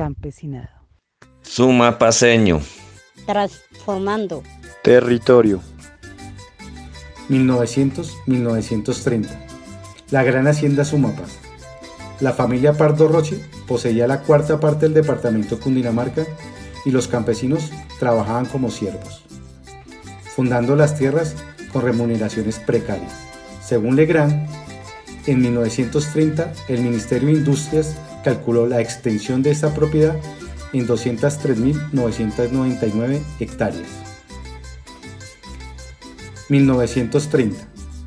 campesinado. Suma paseño. Transformando. Territorio. 1900-1930. La gran hacienda Sumapas. La familia Pardo Roche poseía la cuarta parte del departamento Cundinamarca y los campesinos trabajaban como siervos, fundando las tierras con remuneraciones precarias. Según Legrand, en 1930 el Ministerio de Industrias calculó la extensión de esta propiedad en 203.999 hectáreas. 1930.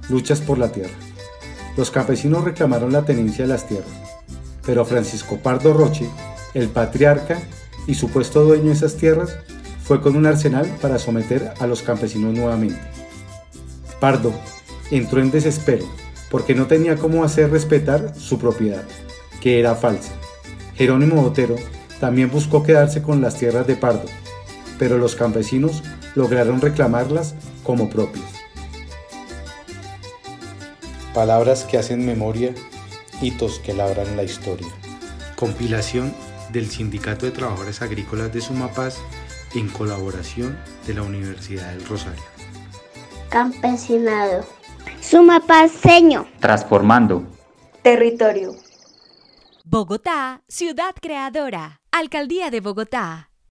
Luchas por la tierra. Los campesinos reclamaron la tenencia de las tierras, pero Francisco Pardo Roche, el patriarca y supuesto dueño de esas tierras, fue con un arsenal para someter a los campesinos nuevamente. Pardo entró en desespero porque no tenía cómo hacer respetar su propiedad, que era falsa. Jerónimo Botero también buscó quedarse con las tierras de Pardo, pero los campesinos lograron reclamarlas como propias. Palabras que hacen memoria, hitos que labran la historia. Compilación del Sindicato de Trabajadores Agrícolas de Sumapaz en colaboración de la Universidad del Rosario. Campesinado. Sumapaceño. Transformando. Territorio. Bogotá, ciudad creadora. Alcaldía de Bogotá.